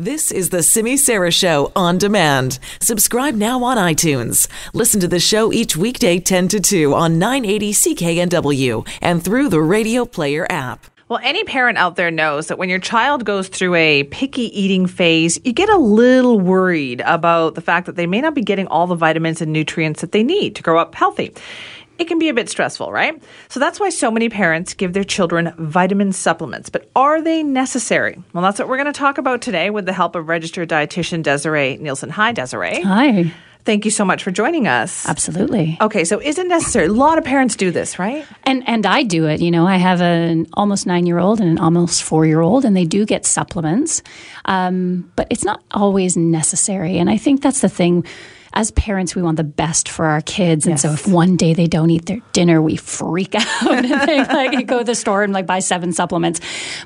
This is the Simi Sara Show on demand. Subscribe now on iTunes. Listen to the show each weekday 10 to 2 on 980 CKNW and through the Radio Player app. Well, any parent out there knows that when your child goes through a picky eating phase, you get a little worried about the fact that they may not be getting all the vitamins and nutrients that they need to grow up healthy it can be a bit stressful, right? So that's why so many parents give their children vitamin supplements. But are they necessary? Well, that's what we're going to talk about today with the help of registered dietitian Desiree Nielsen. Hi, Desiree. Hi. Thank you so much for joining us. Absolutely. Okay, so is it necessary? A lot of parents do this, right? And and I do it. You know, I have an almost nine year old and an almost four year old, and they do get supplements, um, but it's not always necessary. And I think that's the thing as parents, we want the best for our kids. And yes. so if one day they don't eat their dinner, we freak out and they like go to the store and like buy seven supplements.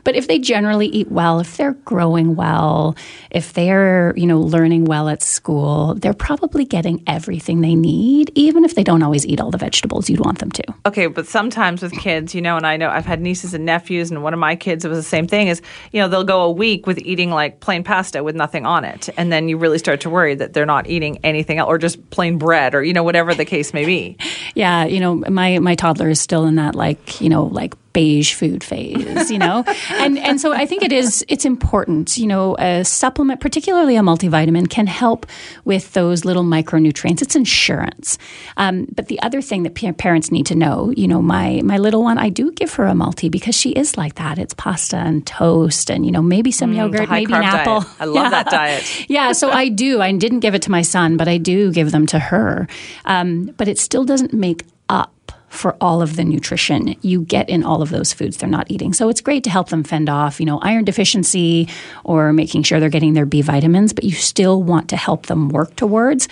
But if they generally eat well, if they're growing well, if they're, you know, learning well at school, they're probably getting everything they need, even if they don't always eat all the vegetables you'd want them to. Okay, but sometimes with kids, you know, and I know I've had nieces and nephews, and one of my kids, it was the same thing, is, you know, they'll go a week with eating like plain pasta with nothing on it. And then you really start to worry that they're not eating anything else or just plain bread or, you know, whatever the case may be. Yeah, you know, my, my toddler is still in that like, you know, like beige food phase, you know? and and so I think it is it's important, you know, a supplement, particularly a multivitamin, can help with those little micronutrients. It's insurance. Um, but the other thing that parents need to know, you know, my my little one, I do give her a multi because she is like that. It's pasta and toast and, you know, maybe some mm, yogurt, maybe an apple. Diet. I love yeah. that diet. yeah, so I do. I didn't give it to my son, but I do give them to her. Um, but it still doesn't make up for all of the nutrition you get in all of those foods they're not eating. So it's great to help them fend off, you know, iron deficiency or making sure they're getting their B vitamins, but you still want to help them work towards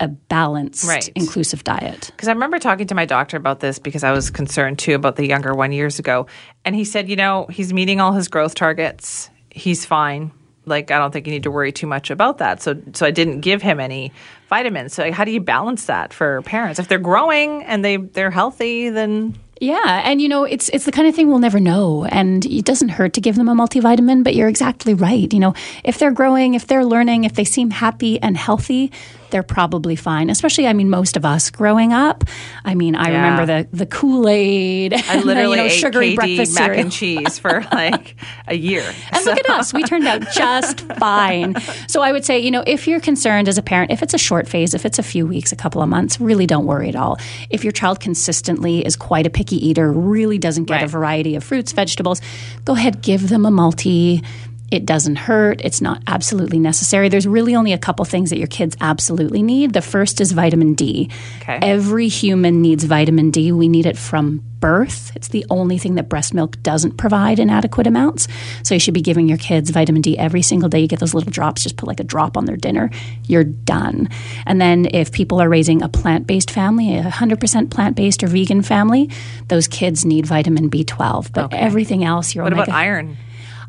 a balanced, right. inclusive diet. Because I remember talking to my doctor about this because I was concerned too about the younger one years ago. And he said, you know, he's meeting all his growth targets. He's fine like I don't think you need to worry too much about that. So so I didn't give him any vitamins. So how do you balance that for parents? If they're growing and they they're healthy, then yeah, and you know, it's it's the kind of thing we'll never know, and it doesn't hurt to give them a multivitamin. But you're exactly right. You know, if they're growing, if they're learning, if they seem happy and healthy, they're probably fine. Especially, I mean, most of us growing up. I mean, I yeah. remember the the Kool Aid. I literally the, you know, sugary KD breakfast mac cereal. and cheese for like a year. and so. look at us, we turned out just fine. So I would say, you know, if you're concerned as a parent, if it's a short phase, if it's a few weeks, a couple of months, really don't worry at all. If your child consistently is quite a picky eater, really doesn't get right. a variety of fruits, vegetables, go ahead, give them a multi it doesn't hurt. It's not absolutely necessary. There's really only a couple things that your kids absolutely need. The first is vitamin D. Okay. Every human needs vitamin D. We need it from birth. It's the only thing that breast milk doesn't provide in adequate amounts. So you should be giving your kids vitamin D every single day. You get those little drops, just put like a drop on their dinner. You're done. And then if people are raising a plant based family, a 100% plant based or vegan family, those kids need vitamin B12. But okay. everything else, you're What about iron?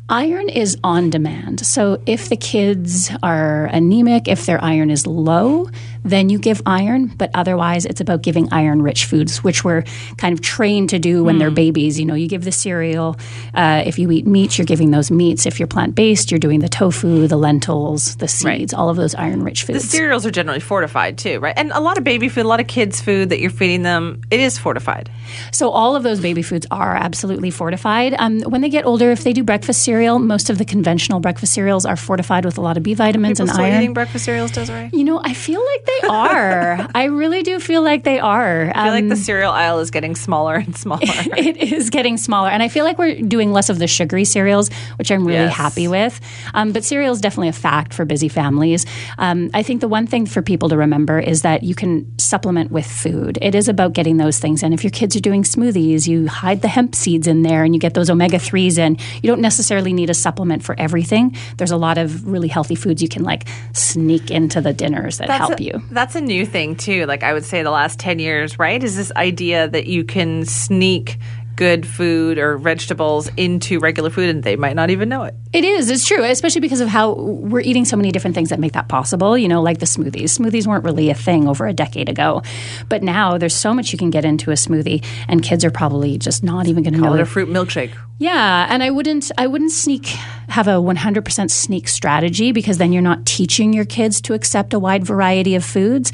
Iron is on demand. So if the kids are anemic, if their iron is low, then you give iron. But otherwise, it's about giving iron rich foods, which we're kind of trained to do when mm. they're hmm. babies. You know, you give the cereal. Uh, if you eat meat, you're giving those meats. If you're plant based, you're doing the tofu, the lentils, the seeds, right. all of those iron rich foods. The cereals are generally fortified too, right? And a lot of baby food, a lot of kids' food that you're feeding them, it is fortified. So all of those baby foods are absolutely fortified. Um, when they get older, if they do breakfast cereal, most of the conventional breakfast cereals are fortified with a lot of B vitamins and iron. Eating breakfast cereals, Desiree? You know, I feel like they are. I really do feel like they are. I feel um, like the um, cereal aisle is getting smaller and smaller. it is getting smaller, and I feel like we're doing less of the sugary cereals, which I'm really yes. happy with. Um, but cereal is definitely a fact for busy families. Um, I think the one thing for people to remember is that you can supplement with food. It is about getting those things in. If your kids are doing smoothies, you hide the hemp seeds in there, and you get those omega threes in. You don't necessarily need a supplement for everything. There's a lot of really healthy foods you can like sneak into the dinners that that's help a, you. That's a new thing too. Like I would say the last 10 years, right? Is this idea that you can sneak good food or vegetables into regular food and they might not even know it. It is. It's true, especially because of how we're eating so many different things that make that possible. You know, like the smoothies. Smoothies weren't really a thing over a decade ago, but now there's so much you can get into a smoothie, and kids are probably just not even going to know. It a fruit milkshake. Yeah, and I wouldn't. I wouldn't sneak have a 100% sneak strategy because then you're not teaching your kids to accept a wide variety of foods.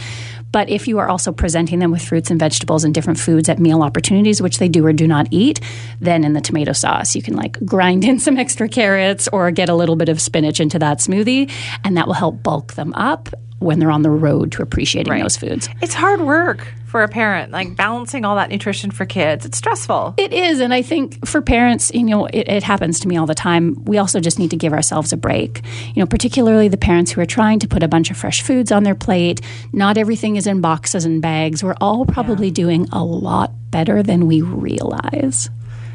But if you are also presenting them with fruits and vegetables and different foods at meal opportunities, which they do or do not eat, then in the tomato sauce, you can like grind in some extra carrots or get a little bit of spinach into that smoothie, and that will help bulk them up when they're on the road to appreciating right. those foods. It's hard work for a parent, like balancing all that nutrition for kids. It's stressful. It is. And I think for parents, you know, it, it, happens to me all the time. We also just need to give ourselves a break. You know, particularly the parents who are trying to put a bunch of fresh foods on their plate. Not everything is in boxes and bags. We're all probably yeah. doing a lot better than we realize.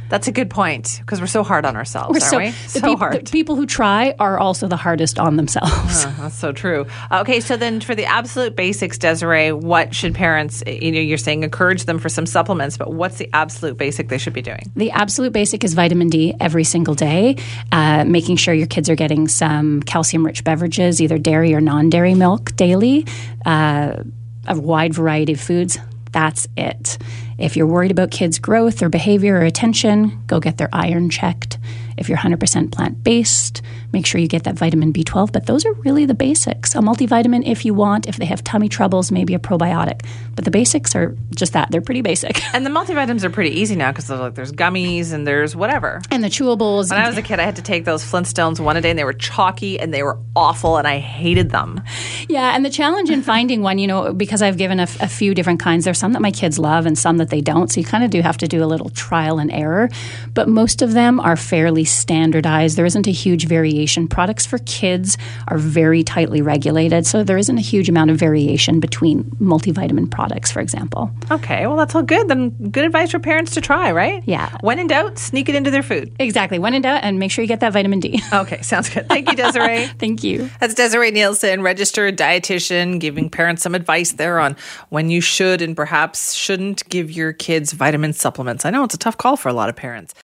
That's a good point because we're so hard on ourselves, we're so, we? So peop- hard. The people who try are also the hardest on themselves. Uh, that's so true. Okay, so then for the absolute basics, Desiree, what should parents? You know, you're saying encourage them for some supplements, but what's the absolute basic they should be doing? The absolute basic is vitamin D every single day. Uh, making sure your kids are getting some calcium-rich beverages, either dairy or non-dairy milk daily. Uh, a wide variety of foods. That's it. If you're worried about kids' growth or behavior or attention, go get their iron checked. If you're 100% plant based, make sure you get that vitamin B12. But those are really the basics. A multivitamin if you want. If they have tummy troubles, maybe a probiotic. But the basics are just that. They're pretty basic. And the multivitamins are pretty easy now because like, there's gummies and there's whatever. And the chewables. When I was a kid, I had to take those Flintstones one a day and they were chalky and they were awful and I hated them. Yeah. And the challenge in finding one, you know, because I've given a, a few different kinds, there's some that my kids love and some that they don't. So you kind of do have to do a little trial and error. But most of them are fairly standardized. There isn't a huge variation. Products for kids are very tightly regulated, so there isn't a huge amount of variation between multivitamin products, for example. Okay, well, that's all good. Then good advice for parents to try, right? Yeah. When in doubt, sneak it into their food. Exactly. When in doubt, and make sure you get that vitamin D. Okay, sounds good. Thank you, Desiree. Thank you. That's Desiree Nielsen, registered dietitian, giving parents some advice there on when you should and perhaps shouldn't give your kids vitamin supplements. I know it's a tough call for a lot of parents.